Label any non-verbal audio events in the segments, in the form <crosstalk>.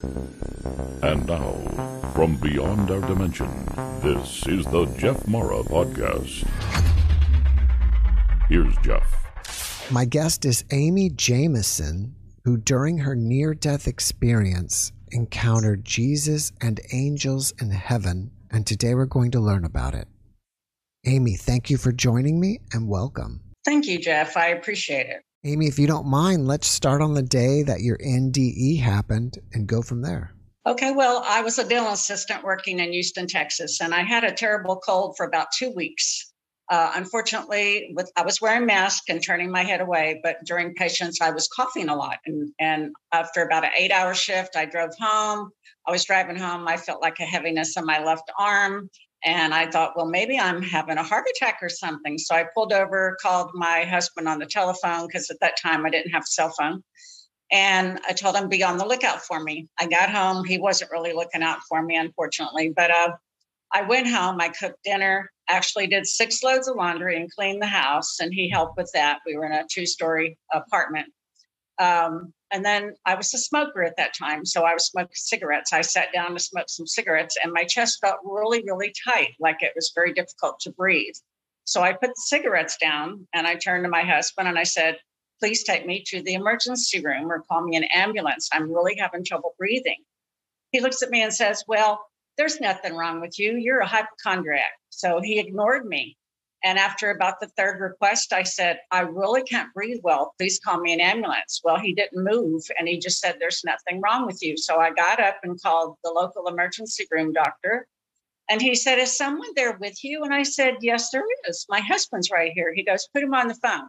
And now, from beyond our dimension, this is the Jeff Mara Podcast. Here's Jeff. My guest is Amy Jamison, who during her near death experience encountered Jesus and angels in heaven, and today we're going to learn about it. Amy, thank you for joining me and welcome. Thank you, Jeff. I appreciate it. Amy, if you don't mind, let's start on the day that your NDE happened and go from there. Okay, well, I was a dental assistant working in Houston, Texas, and I had a terrible cold for about two weeks. Uh, unfortunately, with I was wearing mask and turning my head away, but during patients, I was coughing a lot. And, and after about an eight-hour shift, I drove home. I was driving home. I felt like a heaviness in my left arm, and I thought, well, maybe I'm having a heart attack or something. So I pulled over, called my husband on the telephone because at that time I didn't have a cell phone. And I told him be on the lookout for me. I got home. He wasn't really looking out for me, unfortunately. But uh, I went home. I cooked dinner. Actually, did six loads of laundry and cleaned the house, and he helped with that. We were in a two-story apartment. Um, and then I was a smoker at that time, so I was smoking cigarettes. I sat down to smoke some cigarettes, and my chest felt really, really tight, like it was very difficult to breathe. So I put the cigarettes down, and I turned to my husband and I said, please take me to the emergency room or call me an ambulance. I'm really having trouble breathing. He looks at me and says, Well, there's nothing wrong with you. You're a hypochondriac. So he ignored me. And after about the third request, I said, I really can't breathe well. Please call me an ambulance. Well, he didn't move and he just said, There's nothing wrong with you. So I got up and called the local emergency room doctor. And he said, Is someone there with you? And I said, Yes, there is. My husband's right here. He goes, Put him on the phone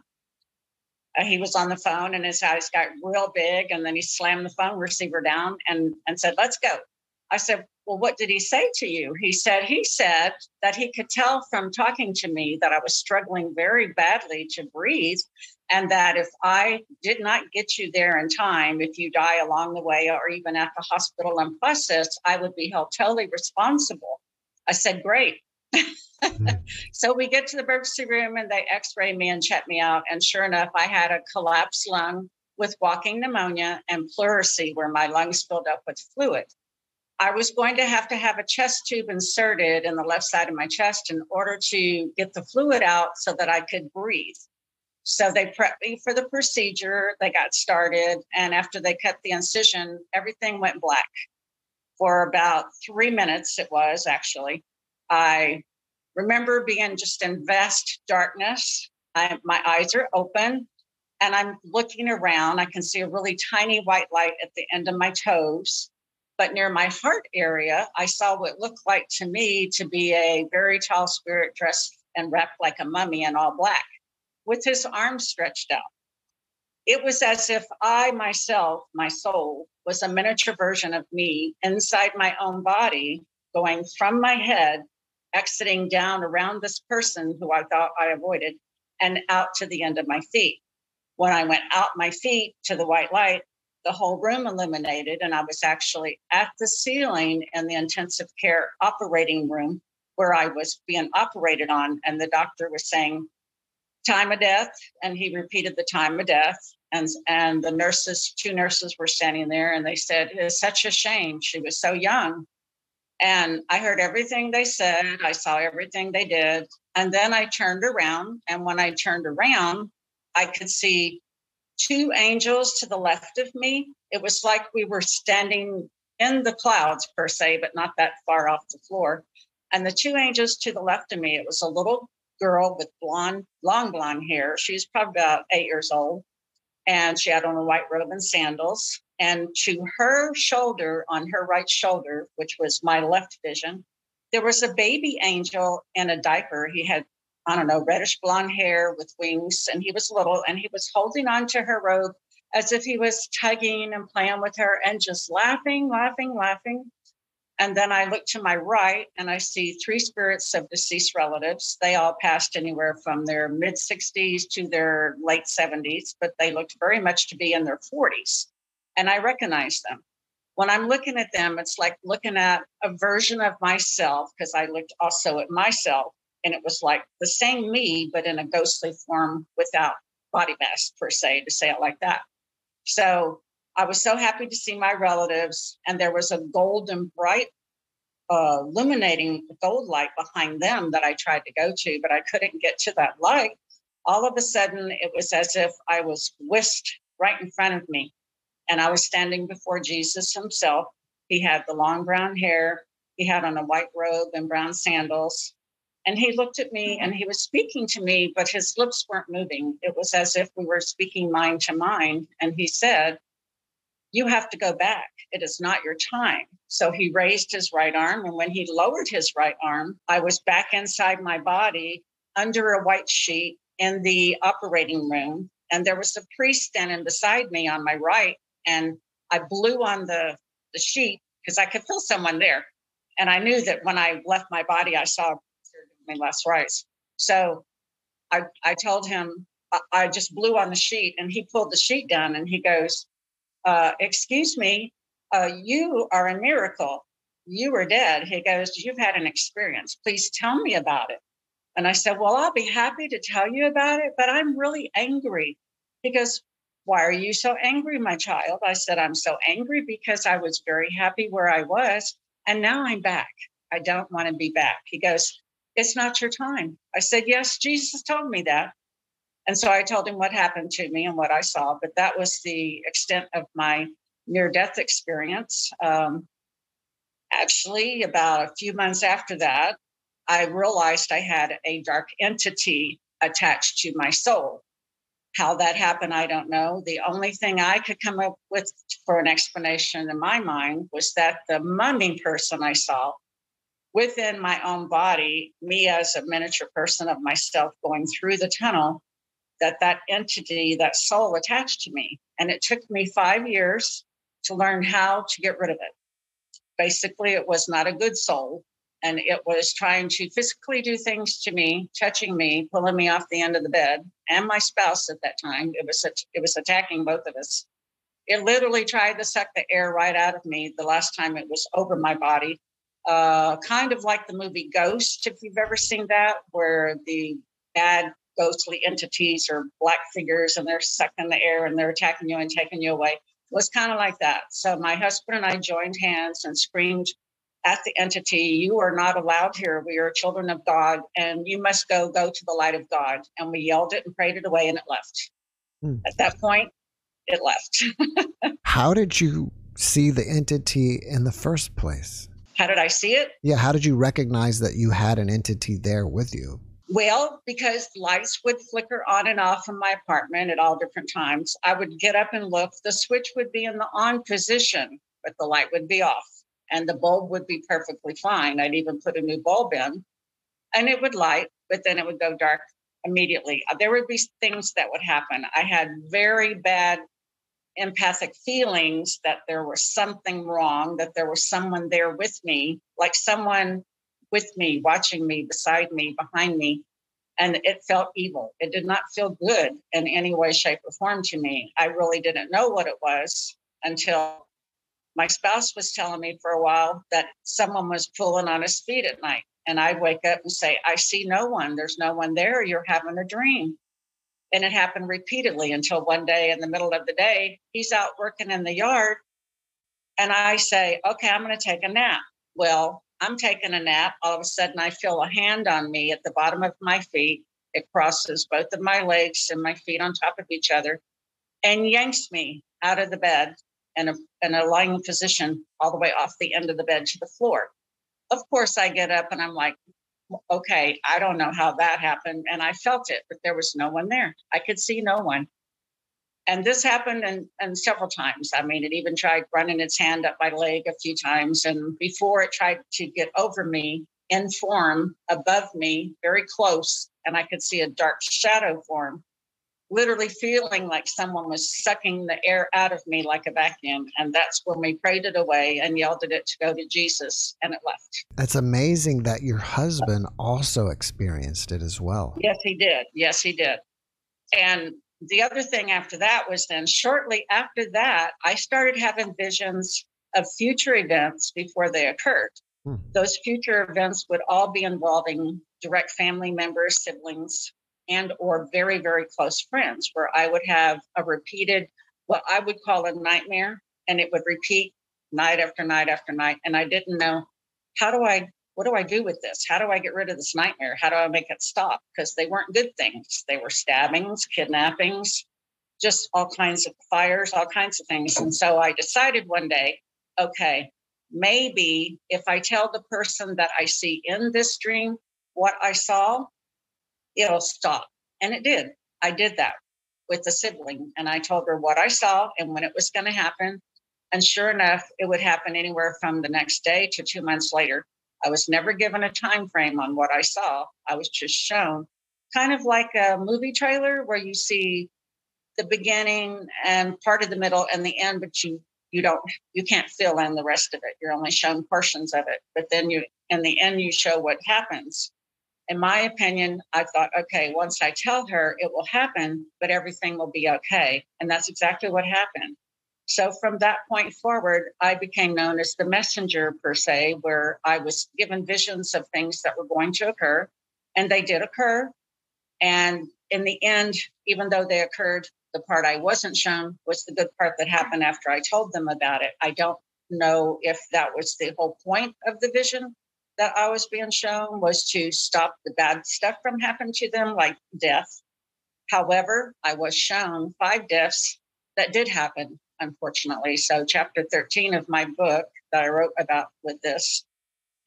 uh, he was on the phone and his eyes got real big and then he slammed the phone receiver down and, and said let's go i said well what did he say to you he said he said that he could tell from talking to me that i was struggling very badly to breathe and that if i did not get you there in time if you die along the way or even at the hospital in process i would be held totally responsible i said great hmm. <laughs> so we get to the emergency room and they x-ray me and check me out. And sure enough, I had a collapsed lung with walking pneumonia and pleurisy where my lungs filled up with fluid. I was going to have to have a chest tube inserted in the left side of my chest in order to get the fluid out so that I could breathe. So they prepped me for the procedure. They got started. And after they cut the incision, everything went black. For about three minutes, it was actually. I remember being just in vast darkness. I, my eyes are open and I'm looking around. I can see a really tiny white light at the end of my toes. But near my heart area, I saw what looked like to me to be a very tall spirit dressed and wrapped like a mummy in all black with his arms stretched out. It was as if I myself, my soul, was a miniature version of me inside my own body, going from my head exiting down around this person who I thought I avoided and out to the end of my feet. When I went out my feet to the white light, the whole room illuminated, and I was actually at the ceiling in the intensive care operating room where I was being operated on. And the doctor was saying, time of death. And he repeated the time of death. And, and the nurses, two nurses were standing there and they said, It's such a shame. She was so young. And I heard everything they said, I saw everything they did. And then I turned around. And when I turned around, I could see two angels to the left of me. It was like we were standing in the clouds, per se, but not that far off the floor. And the two angels to the left of me, it was a little girl with blonde, long blonde hair. She was probably about eight years old. And she had on a white robe and sandals. And to her shoulder, on her right shoulder, which was my left vision, there was a baby angel in a diaper. He had, I don't know, reddish blonde hair with wings, and he was little, and he was holding on to her robe as if he was tugging and playing with her and just laughing, laughing, laughing. And then I look to my right and I see three spirits of deceased relatives. They all passed anywhere from their mid 60s to their late 70s, but they looked very much to be in their 40s. And I recognized them. When I'm looking at them, it's like looking at a version of myself, because I looked also at myself, and it was like the same me, but in a ghostly form without body mass, per se, to say it like that. So I was so happy to see my relatives, and there was a golden, bright, uh, illuminating gold light behind them that I tried to go to, but I couldn't get to that light. All of a sudden, it was as if I was whisked right in front of me, and I was standing before Jesus himself. He had the long brown hair, he had on a white robe and brown sandals. And he looked at me and he was speaking to me, but his lips weren't moving. It was as if we were speaking mind to mind. And he said, you have to go back. It is not your time. So he raised his right arm. And when he lowered his right arm, I was back inside my body under a white sheet in the operating room. And there was a priest standing beside me on my right. And I blew on the, the sheet because I could feel someone there. And I knew that when I left my body, I saw my last rites. So I, I told him, I, I just blew on the sheet and he pulled the sheet down and he goes, uh, excuse me, uh, you are a miracle. You were dead. He goes, You've had an experience. Please tell me about it. And I said, Well, I'll be happy to tell you about it, but I'm really angry. He goes, Why are you so angry, my child? I said, I'm so angry because I was very happy where I was. And now I'm back. I don't want to be back. He goes, It's not your time. I said, Yes, Jesus told me that. And so I told him what happened to me and what I saw, but that was the extent of my near death experience. Um, actually, about a few months after that, I realized I had a dark entity attached to my soul. How that happened, I don't know. The only thing I could come up with for an explanation in my mind was that the mummy person I saw within my own body, me as a miniature person of myself going through the tunnel, that that entity, that soul attached to me. And it took me five years to learn how to get rid of it. Basically, it was not a good soul. And it was trying to physically do things to me, touching me, pulling me off the end of the bed, and my spouse at that time. It was it was attacking both of us. It literally tried to suck the air right out of me. The last time it was over my body, uh, kind of like the movie Ghost, if you've ever seen that, where the bad ghostly entities or black figures and they're sucking the air and they're attacking you and taking you away. It was kind of like that. So my husband and I joined hands and screamed at the entity, You are not allowed here. We are children of God and you must go, go to the light of God. And we yelled it and prayed it away and it left. Hmm. At that point, it left. <laughs> how did you see the entity in the first place? How did I see it? Yeah, how did you recognize that you had an entity there with you? Well, because lights would flicker on and off in my apartment at all different times, I would get up and look. The switch would be in the on position, but the light would be off and the bulb would be perfectly fine. I'd even put a new bulb in and it would light, but then it would go dark immediately. There would be things that would happen. I had very bad empathic feelings that there was something wrong, that there was someone there with me, like someone with me, watching me, beside me, behind me. And it felt evil. It did not feel good in any way, shape, or form to me. I really didn't know what it was until my spouse was telling me for a while that someone was pulling on his feet at night. And I'd wake up and say, I see no one. There's no one there. You're having a dream. And it happened repeatedly until one day in the middle of the day, he's out working in the yard. And I say, okay, I'm going to take a nap. Well, I'm taking a nap. All of a sudden, I feel a hand on me at the bottom of my feet. It crosses both of my legs and my feet on top of each other and yanks me out of the bed in a, in a lying position all the way off the end of the bed to the floor. Of course, I get up and I'm like, okay, I don't know how that happened. And I felt it, but there was no one there. I could see no one and this happened and, and several times. I mean, it even tried running its hand up my leg a few times. And before it tried to get over me in form above me, very close, and I could see a dark shadow form. Literally feeling like someone was sucking the air out of me like a vacuum. And that's when we prayed it away and yelled at it to go to Jesus, and it left. That's amazing that your husband also experienced it as well. Yes, he did. Yes, he did. And the other thing after that was then shortly after that, I started having visions of future events before they occurred. Hmm. Those future events would all be involving direct family members, siblings, and or very very close friends where i would have a repeated what i would call a nightmare and it would repeat night after night after night and i didn't know how do i what do i do with this? How do i get rid of this nightmare? How do i make it stop? Because they weren't good things. They were stabbings kidnappings just all kinds of fires all kinds of things. And so i decided one day okay maybe if i tell the person that i see in this dream what i saw it'll stop. And it did. I did that with the sibling and I told her what I saw and when it was going to happen. And sure enough, it would happen anywhere from the next day to two months later. I was never given a time frame on what I saw. I was just shown kind of like a movie trailer where you see the beginning and part of the middle and the end, but you you don't you can't fill in the rest of it. You're only shown portions of it. But then you in the end you show what happens in my opinion, I thought, okay, once I tell her, it will happen, but everything will be okay. And that's exactly what happened. So from that point forward, I became known as the messenger, per se, where I was given visions of things that were going to occur, and they did occur. And in the end, even though they occurred, the part I wasn't shown was the good part that happened after I told them about it. I don't know if that was the whole point of the vision that I was being shown was to stop the bad stuff from happening to them, like death. However, I was shown five deaths that did happen, unfortunately. So, chapter 13 of my book that I wrote about with this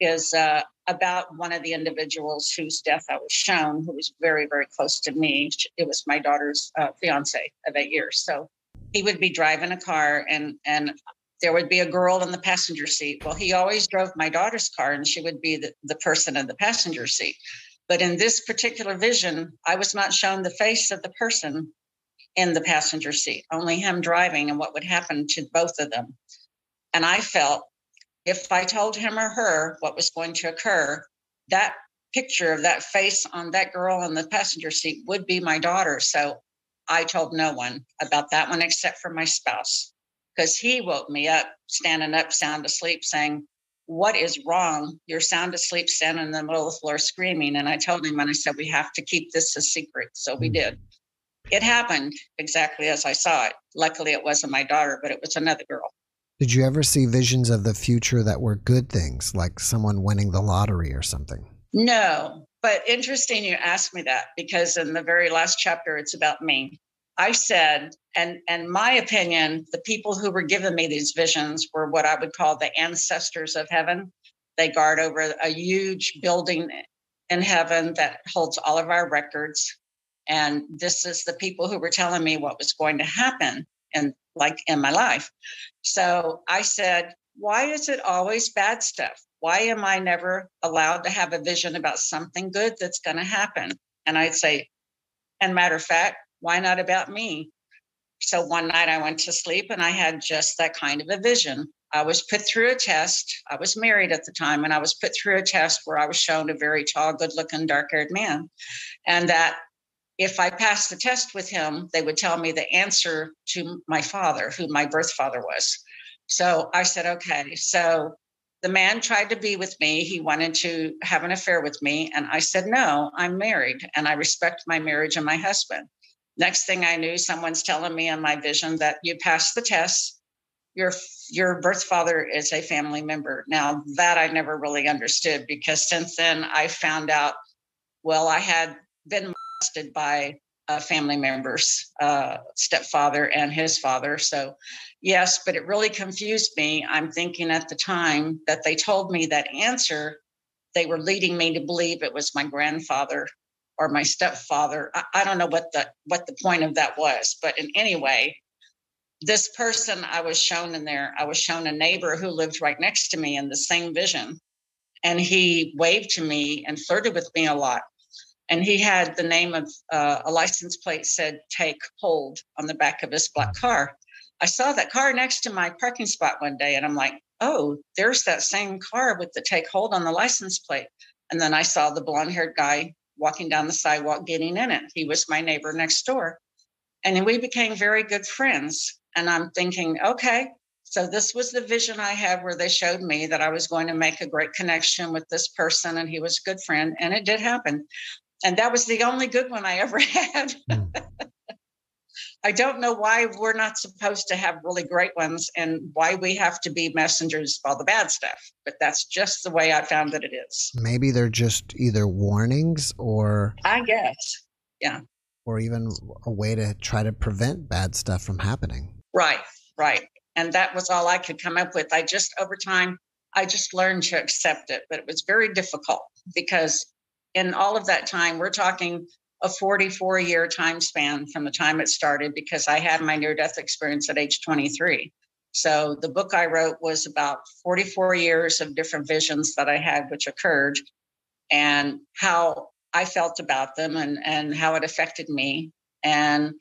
is uh, about one of the individuals whose death I was shown, who was very, very close to me. It was my daughter's uh, fiance of eight years. So, he would be driving a car and and there would be a girl in the passenger seat. Well, he always drove my daughter's car and she would be the, the person in the passenger seat. But in this particular vision, I was not shown the face of the person in the passenger seat, only him driving and what would happen to both of them. And I felt if I told him or her what was going to occur, that picture of that face on that girl in the passenger seat would be my daughter. So I told no one about that one except for my spouse because he woke me up, standing up, sound asleep, saying, What is wrong? You're sound asleep, standing in the middle of the floor screaming. And I told him, and I said, We have to keep this a secret. So we mm. did. It happened exactly as I saw it. Luckily, it wasn't my daughter, but it was another girl. Did you ever see visions of the future that were good things, like someone winning the lottery or something? No, but interesting you asked me that because in the very last chapter, it's about me. I said, and and my opinion, the people who were giving me these visions were what I would call the ancestors of heaven. They guard over a huge building in heaven that holds all of our records. And this is the people who were telling me what was going to happen and like in my life. So I said, why is it always bad stuff? Why am I never allowed to have a vision about something good that's going to happen? And I'd say, and matter of fact, why not about me? So one night I went to sleep and I had just that kind of a vision. I was put through a test. I was married at the time, and I was put through a test where I was shown a very tall, good looking, dark haired man. And that if I passed the test with him, they would tell me the answer to my father, who my birth father was. So I said, okay. So the man tried to be with me. He wanted to have an affair with me. And I said, no, I'm married and I respect my marriage and my husband. Next thing I knew, someone's telling me in my vision that you passed the test. Your your birth father is a family member. Now that I never really understood because since then I found out. Well, I had been molested by uh, family members, uh, stepfather and his father. So, yes, but it really confused me. I'm thinking at the time that they told me that answer, they were leading me to believe it was my grandfather or my stepfather. I, I don't know what the what the point of that was, but in any way, this person I was shown in there, I was shown a neighbor who lived right next to me in the same vision. And he waved to me and flirted with me a lot. and he had the name of uh, a license plate said "Take Hold" on the back of his black car. I saw that car next to my parking spot one day, and I'm like, "Oh, there's that same car with the "Take Hold" on the license plate." And then I saw the blonde-haired guy walking down the sidewalk, getting in it. He was my neighbor next door, and we became very good friends. And I'm thinking, okay, so this was the vision I had where they showed me that I was going to make a great connection with this person and he was a good friend. And it did happen. And that was the only good one I ever <laughs> had. Hmm. I don't know why we're not supposed to have really great ones and why we have to be messengers of all the bad stuff. But that's just the way I found that it is. Maybe they're just either warnings or. I guess. Yeah. Or even a way to try to prevent bad stuff from happening. Right, right. And that was all I could come up with. I just, over time, I just learned to accept it, but it was very difficult because in all of that time, we're talking a 44 year time span from the time it started because I had my near death experience at age 23. So the book I wrote was about 44 years of different visions that I had, which occurred, and how I felt about them and, and how it affected me. And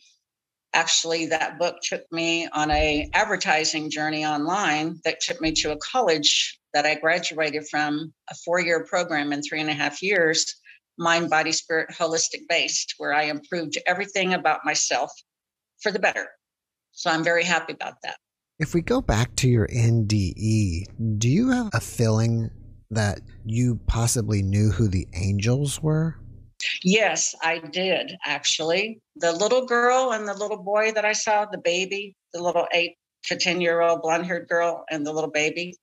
actually that book took me on a advertising journey online that took me to a college that i graduated from a four-year program in three and a half years mind body spirit holistic based where i improved everything about myself for the better so i'm very happy about that if we go back to your nde do you have a feeling that you possibly knew who the angels were Yes, I did actually. The little girl and the little boy that I saw, the baby, the little eight to 10 year old blonde haired girl and the little baby.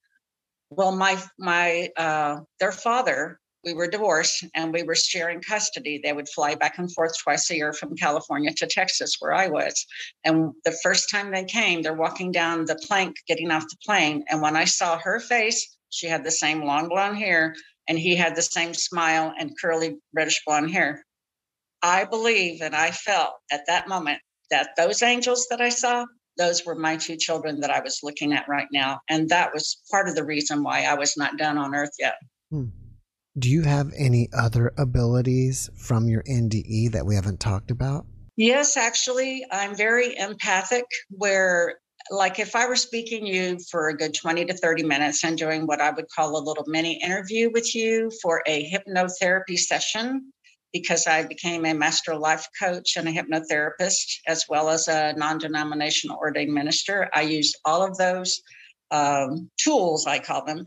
Well, my, my, uh, their father, we were divorced and we were sharing custody. They would fly back and forth twice a year from California to Texas, where I was. And the first time they came, they're walking down the plank, getting off the plane. And when I saw her face, she had the same long blonde hair and he had the same smile and curly reddish blonde hair. I believe and I felt at that moment that those angels that I saw, those were my two children that I was looking at right now. And that was part of the reason why I was not done on earth yet. Hmm. Do you have any other abilities from your NDE that we haven't talked about? Yes, actually, I'm very empathic, where like if I were speaking you for a good 20 to 30 minutes and doing what I would call a little mini interview with you for a hypnotherapy session, because I became a master life coach and a hypnotherapist, as well as a non denominational ordained minister, I used all of those um, tools, I call them,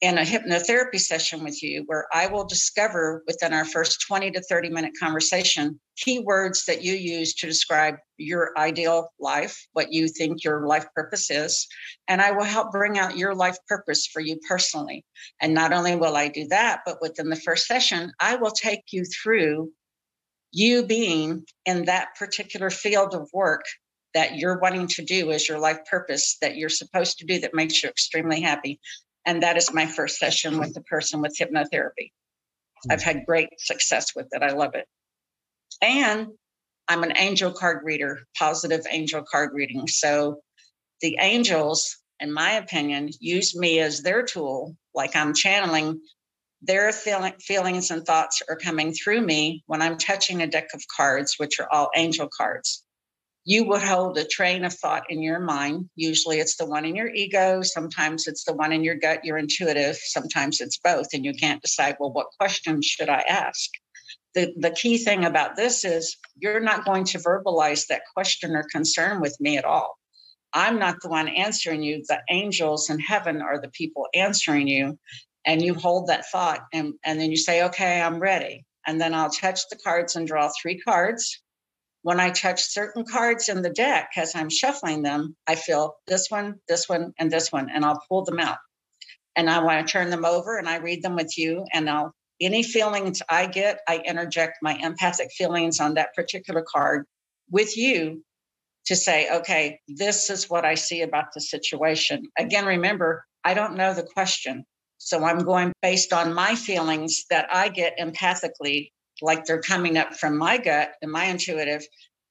in a hypnotherapy session with you where I will discover within our first 20 to 30 minute conversation keywords that you use to describe your ideal life, what you think your life purpose is. And I will help bring out your life purpose for you personally. And not only will I do that, but within the first session, I will take you through you being in that particular field of work that you're wanting to do as your life purpose that you're supposed to do that makes you extremely happy and that is my first session with the person with hypnotherapy. Hmm. I've had great success with it. I love it. And I'm an angel card reader, positive angel card reading. So the angels, in my opinion, use me as their tool, like I'm channeling their feeling, feelings and thoughts are coming through me when I'm touching a deck of cards, which are all angel cards you would hold a train of thought in your mind. Usually it's the one in your ego, sometimes it's the one in your gut, your intuitive, sometimes it's both, and you can't decide, well, what question should I ask? The, the key thing about this is you're not going to verbalize that question or concern with me at all. I'm not the one answering you. The angels in heaven are the people answering you. And you hold that thought and, and then you say, okay, I'm ready. And then I'll touch the cards and draw three cards when I touch certain cards in the deck as I'm shuffling them, I feel this one, this one, and this one, and I'll pull them out. And I want to turn them over and I read them with you. And I'll, any feelings I get, I interject my empathic feelings on that particular card with you to say, okay, this is what I see about the situation. Again, remember, I don't know the question. So I'm going based on my feelings that I get empathically like they're coming up from my gut and my intuitive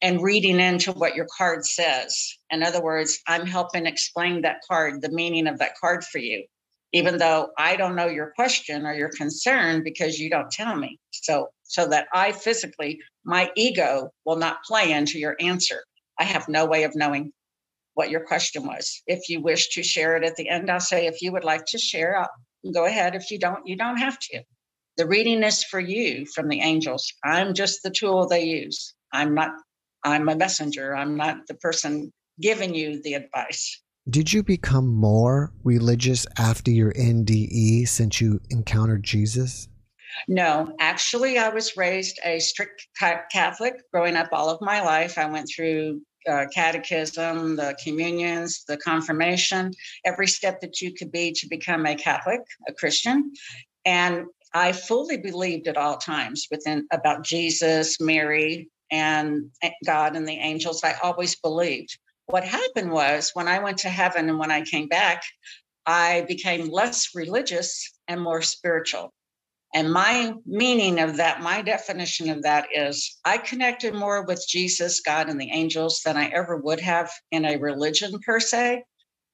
and reading into what your card says. In other words, I'm helping explain that card, the meaning of that card for you, even though I don't know your question or your concern because you don't tell me. So so that I physically, my ego will not play into your answer. I have no way of knowing what your question was. If you wish to share it at the end, I'll say, if you would like to share, I'll go ahead. If you don't, you don't have to. The reading is for you from the angels. I'm just the tool they use. I'm not, I'm a messenger. I'm not the person giving you the advice. Did you become more religious after your NDE since you encountered Jesus? No, actually, I was raised a strict Catholic growing up all of my life. I went through uh, catechism, the communions, the confirmation, every step that you could be to become a Catholic, a Christian. And I fully believed at all times within about Jesus, Mary, and God and the angels. I always believed. What happened was when I went to heaven and when I came back, I became less religious and more spiritual. And my meaning of that, my definition of that is I connected more with Jesus, God, and the angels than I ever would have in a religion per se,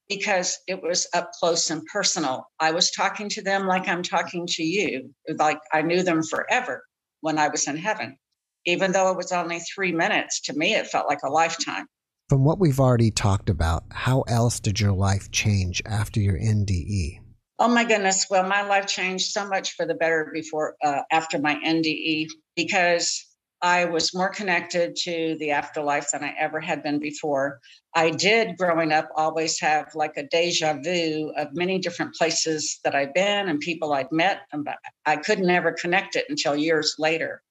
because it was up close and personal. I was talking to them like I'm talking to you, like I knew them forever when I was in heaven. Even though it was only three minutes, to me, it felt like a lifetime. From what we've already talked about, how else did your life change after your NDE? Oh my goodness. Well, my life changed so much for the better before, uh, after my NDE, because I was more connected to the afterlife than I ever had been before. I did, growing up, always have like a deja vu of many different places that I've been and people I'd met, but I could never connect it until years later.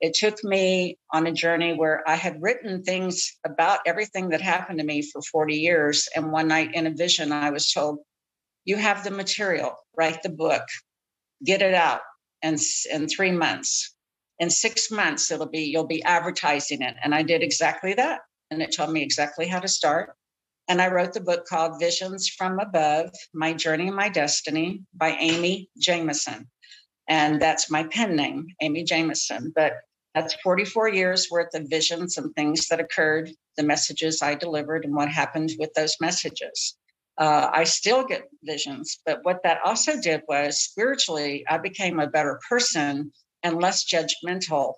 It took me on a journey where I had written things about everything that happened to me for 40 years. And one night in a vision, I was told, you have the material, write the book, get it out in, in three months. In six months, it'll be, you'll be advertising it. And I did exactly that. And it told me exactly how to start. And I wrote the book called Visions from Above My Journey and My Destiny by Amy Jamison. And that's my pen name, Amy Jamison. But that's 44 years worth of visions and things that occurred, the messages I delivered, and what happened with those messages uh, I still get visions. But what that also did was spiritually, I became a better person and less judgmental.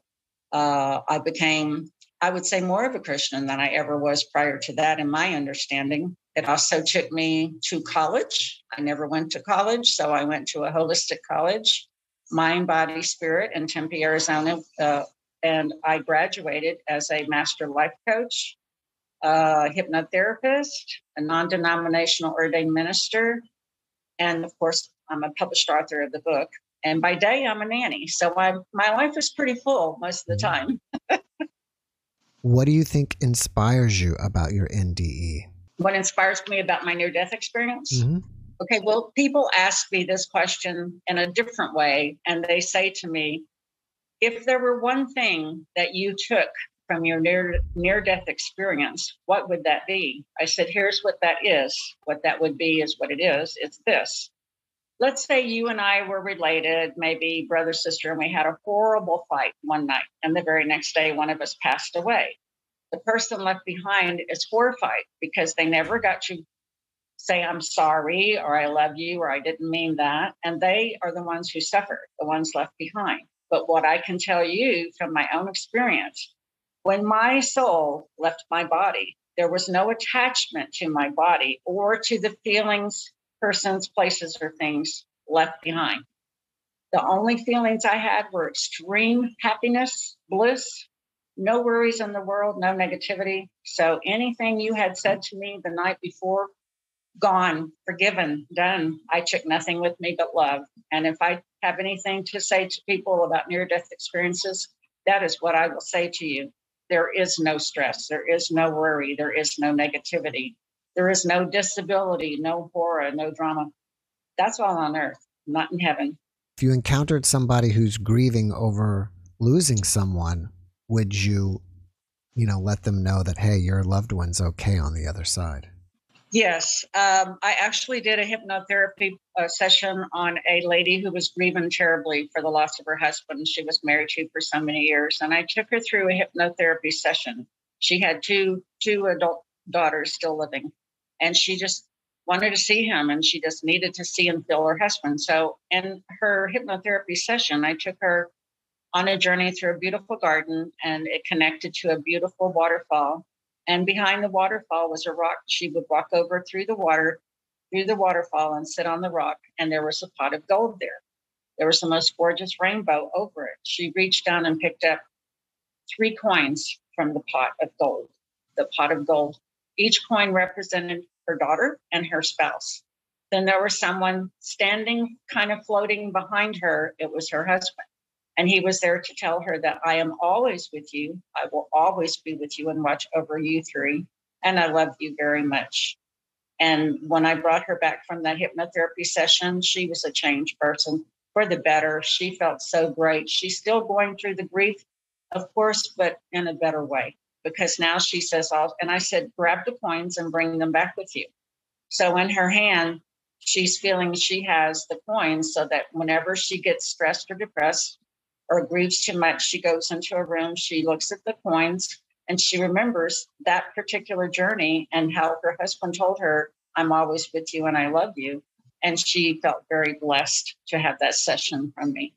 Uh, I became, I would say, more of a Christian than I ever was prior to that, in my understanding. It also took me to college. I never went to college, so I went to a holistic college, mind, body, spirit in Tempe, Arizona. Uh, and I graduated as a master life coach a hypnotherapist, a non denominational ordained minister, and of course, I'm a published author of the book. And by day, I'm a nanny. So i my life is pretty full most of the mm-hmm. time. <laughs> what do you think inspires you about your NDE? What inspires me about my near death experience? Mm-hmm. Okay, well, people ask me this question in a different way, and they say to me, if there were one thing that you took from your near near death experience, what would that be? I said, here's what that is. What that would be is what it is. It's this. Let's say you and I were related, maybe brother, sister, and we had a horrible fight one night, and the very next day one of us passed away. The person left behind is horrified because they never got to say, I'm sorry, or I love you, or I didn't mean that. And they are the ones who suffer, the ones left behind. But what I can tell you from my own experience when my soul left my body, there was no attachment to my body or to the feelings, persons, places, or things left behind. The only feelings I had were extreme happiness, bliss, no worries in the world, no negativity. So anything you had said to me the night before, gone, forgiven, done. I took nothing with me but love. And if I have anything to say to people about near death experiences, that is what I will say to you there is no stress, there is no worry, there is no negativity, there is no disability, no horror, no drama. That's all on earth, not in heaven. If you encountered somebody who's grieving over losing someone, would you, you know, let them know that, hey, your loved one's okay on the other side? Yes, um, I actually did a hypnotherapy uh, session on a lady who was grieving terribly for the loss of her husband. She was married to for so many years, and I took her through a hypnotherapy session. She had two two adult daughters still living, and she just wanted to see him, and she just needed to see and feel her husband. So, in her hypnotherapy session, I took her on a journey through a beautiful garden and it connected to a beautiful waterfall. And behind the waterfall was a rock. She would walk over through the water, through the waterfall and sit on the rock. And there was a pot of gold there. There was the most gorgeous rainbow over it. She reached down and picked up three coins from the pot of gold. The pot of gold. Each coin represented her daughter and her spouse. Then there was someone standing, kind of floating behind her. It was her husband. And he was there to tell her that I am always with you. I will always be with you and watch over you three. And I love you very much. And when I brought her back from that hypnotherapy session, she was a changed person for the better. She felt so great. She's still going through the grief, of course, but in a better way because now she says, I'll, and I said, grab the coins and bring them back with you. So in her hand, she's feeling she has the coins so that whenever she gets stressed or depressed or grieves too much, she goes into a room, she looks at the coins, and she remembers that particular journey and how her husband told her, I'm always with you and I love you. And she felt very blessed to have that session from me.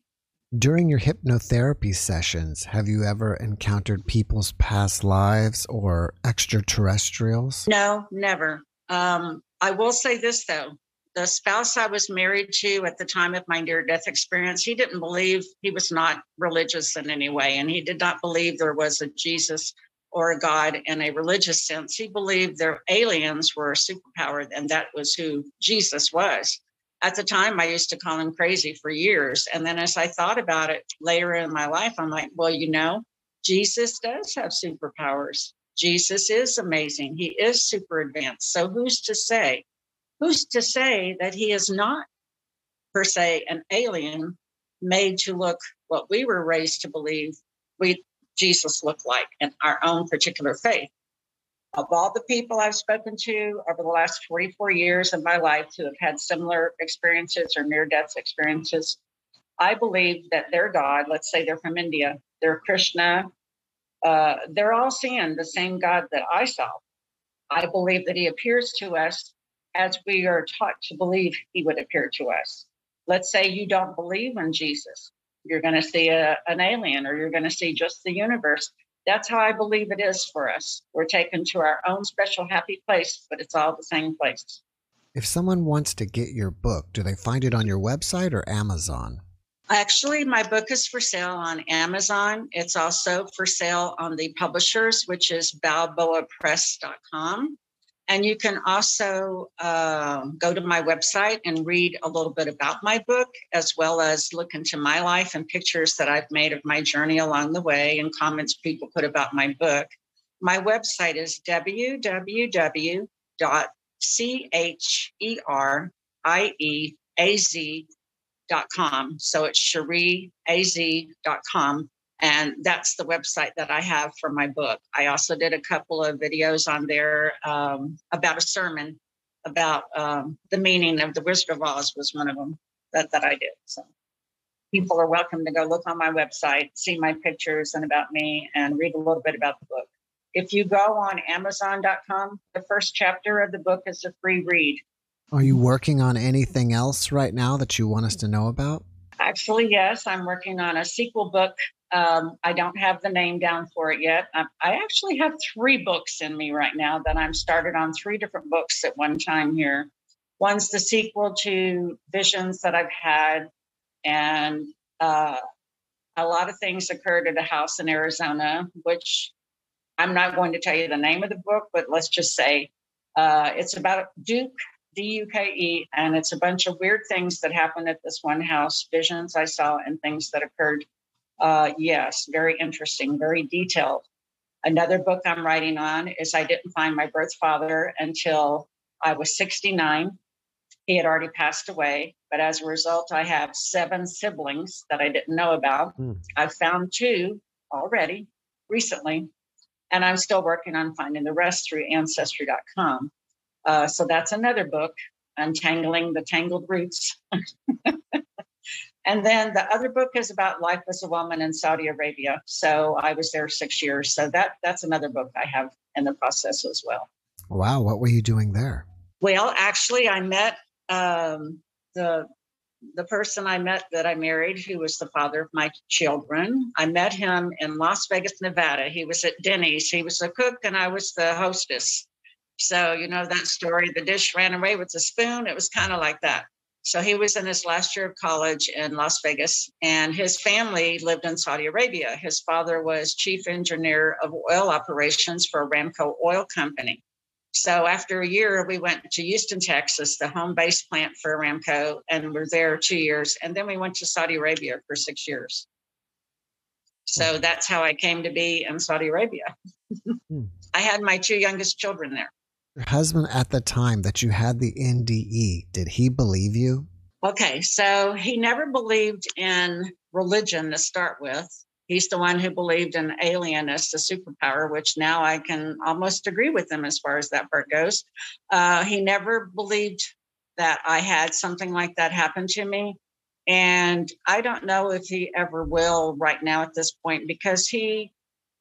During your hypnotherapy sessions, have you ever encountered people's past lives or extraterrestrials? No, never. Um, I will say this though the spouse I was married to at the time of my near death experience, he didn't believe he was not religious in any way. And he did not believe there was a Jesus or a God in a religious sense. He believed their aliens were a superpower and that was who Jesus was. At the time, I used to call him crazy for years. And then as I thought about it later in my life, I'm like, well, you know, Jesus does have superpowers. Jesus is amazing. He is super advanced. So who's to say who's to say that he is not per se an alien made to look what we were raised to believe we Jesus looked like in our own particular faith. Of all the people I've spoken to over the last 44 years of my life who have had similar experiences or near death experiences, I believe that their God, let's say they're from India, they're Krishna, uh, they're all seeing the same God that I saw. I believe that he appears to us as we are taught to believe he would appear to us. Let's say you don't believe in Jesus. You're going to see a, an alien or you're going to see just the universe. That's how I believe it is for us. We're taken to our own special happy place, but it's all the same place. If someone wants to get your book, do they find it on your website or Amazon? Actually, my book is for sale on Amazon. It's also for sale on the publishers, which is balboapress.com. And you can also uh, go to my website and read a little bit about my book, as well as look into my life and pictures that I've made of my journey along the way and comments people put about my book. My website is www.cherieaz.com. So it's cherieaz.com. And that's the website that I have for my book. I also did a couple of videos on there um, about a sermon about um, the meaning of the Wizard of Oz was one of them that, that I did. So people are welcome to go look on my website, see my pictures and about me, and read a little bit about the book. If you go on Amazon.com, the first chapter of the book is a free read. Are you working on anything else right now that you want us to know about? Actually, yes, I'm working on a sequel book um, I don't have the name down for it yet. I, I, actually have three books in me right now that I'm started on three different books at one time here. One's the sequel to visions that I've had, and uh, a lot of things occurred at a house in Arizona, which I'm not going to tell you the name of the book, but let's just say uh, it's about Duke, D U K E, and it's a bunch of weird things that happened at this one house, visions I saw, and things that occurred uh, yes, very interesting, very detailed. Another book I'm writing on is I didn't find my birth father until I was 69. He had already passed away, but as a result, I have seven siblings that I didn't know about. Mm. I've found two already recently, and I'm still working on finding the rest through ancestry.com. Uh, so that's another book, Untangling the Tangled Roots. <laughs> And then the other book is about life as a woman in Saudi Arabia. So I was there six years. So that that's another book I have in the process as well. Wow, what were you doing there? Well, actually, I met um, the the person I met that I married, who was the father of my children, I met him in Las Vegas, Nevada. He was at Denny's. He was the cook, and I was the hostess. So, you know that story the dish ran away with the spoon. It was kind of like that. So, he was in his last year of college in Las Vegas, and his family lived in Saudi Arabia. His father was chief engineer of oil operations for Aramco Oil Company. So after a year, we went to Houston, Texas, the home base plant for Aramco, and we're there two years. And then we went to Saudi Arabia for six years. So hmm. that's how I came to be in Saudi Arabia. Hmm. I had my two youngest children there. Your husband at the time that you had the NDE, did he believe you? Okay, so he never believed in religion to start with. He's the one who believed in alien as the superpower, which now I can almost agree with him as far as that part goes. Uh, he never believed that I had something like that happen to me. And I don't know if he ever will right now at this point because he,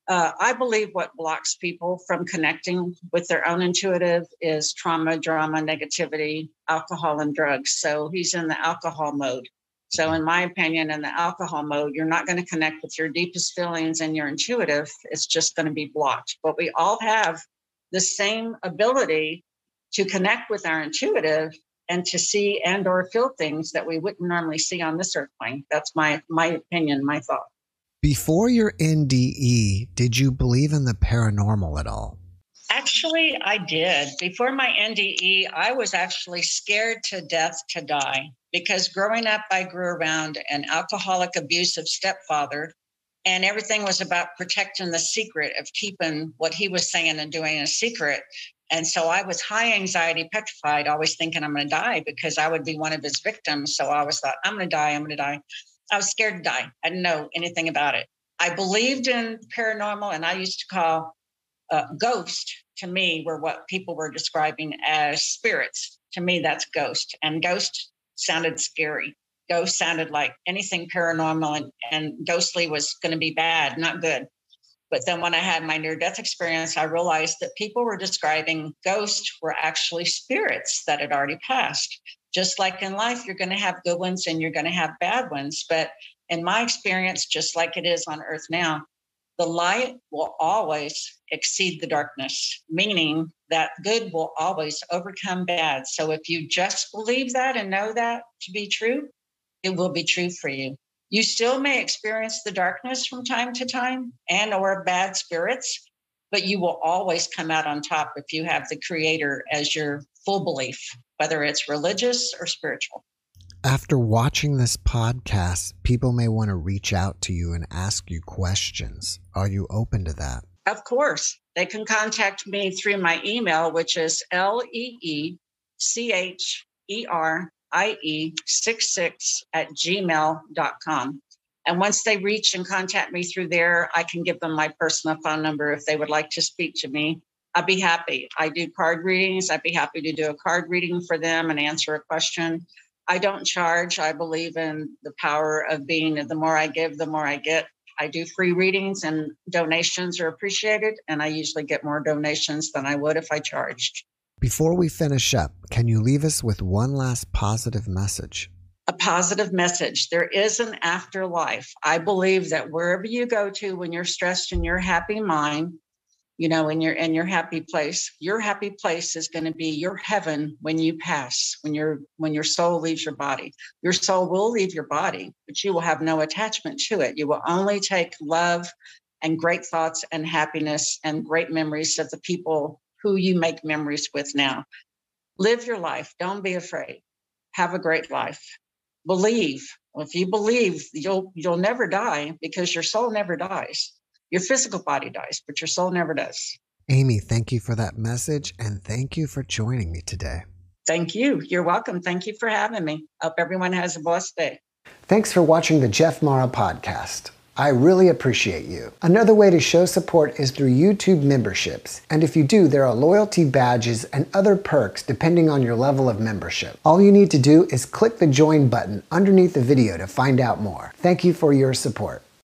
uh, I believe what blocks people from connecting with their own intuitive is trauma, drama, negativity, alcohol, and drugs. So he's in the alcohol mode. So, in my opinion, in the alcohol mode, you're not going to connect with your deepest feelings and your intuitive. It's just going to be blocked. But we all have the same ability to connect with our intuitive and to see and or feel things that we wouldn't normally see on this earth plane. That's my my opinion, my thought. Before your NDE, did you believe in the paranormal at all? Actually, I did. Before my NDE, I was actually scared to death to die because growing up, I grew around an alcoholic, abusive stepfather, and everything was about protecting the secret of keeping what he was saying and doing a secret. And so I was high anxiety, petrified, always thinking I'm going to die because I would be one of his victims. So I always thought, I'm going to die, I'm going to die. I was scared to die. I didn't know anything about it. I believed in paranormal, and I used to call uh, to me were what people were describing as spirits. To me, that's ghost. And ghost sounded scary. Ghost sounded like anything paranormal, and, and ghostly was going to be bad, not good. But then when I had my near death experience, I realized that people were describing ghosts were actually spirits that had already passed. Just like in life, you're going to have good ones and you're going to have bad ones. But in my experience, just like it is on earth now, the light will always exceed the darkness, meaning that good will always overcome bad. So if you just believe that and know that to be true, it will be true for you. You still may experience the darkness from time to time and or bad spirits, but you will always come out on top if you have the creator as your full belief, whether it's religious or spiritual. After watching this podcast, people may want to reach out to you and ask you questions. Are you open to that? Of course. They can contact me through my email, which is L E E C H E R I E 66 at gmail.com. And once they reach and contact me through there, I can give them my personal phone number if they would like to speak to me. I'd be happy. I do card readings. I'd be happy to do a card reading for them and answer a question. I don't charge. I believe in the power of being the more I give, the more I get. I do free readings and donations are appreciated. And I usually get more donations than I would if I charged. Before we finish up, can you leave us with one last positive message? A positive message. There is an afterlife. I believe that wherever you go to when you're stressed in your happy mind, you know in your in your happy place your happy place is going to be your heaven when you pass when your when your soul leaves your body. Your soul will leave your body but you will have no attachment to it. You will only take love and great thoughts and happiness and great memories of the people who you make memories with now. Live your life. Don't be afraid. Have a great life. Believe. If you believe you'll you'll never die because your soul never dies your physical body dies, but your soul never does. Amy, thank you for that message and thank you for joining me today. Thank you. You're welcome. Thank you for having me. Hope everyone has a blessed day. Thanks for watching the Jeff Mara podcast. I really appreciate you. Another way to show support is through YouTube memberships. And if you do, there are loyalty badges and other perks depending on your level of membership. All you need to do is click the join button underneath the video to find out more. Thank you for your support.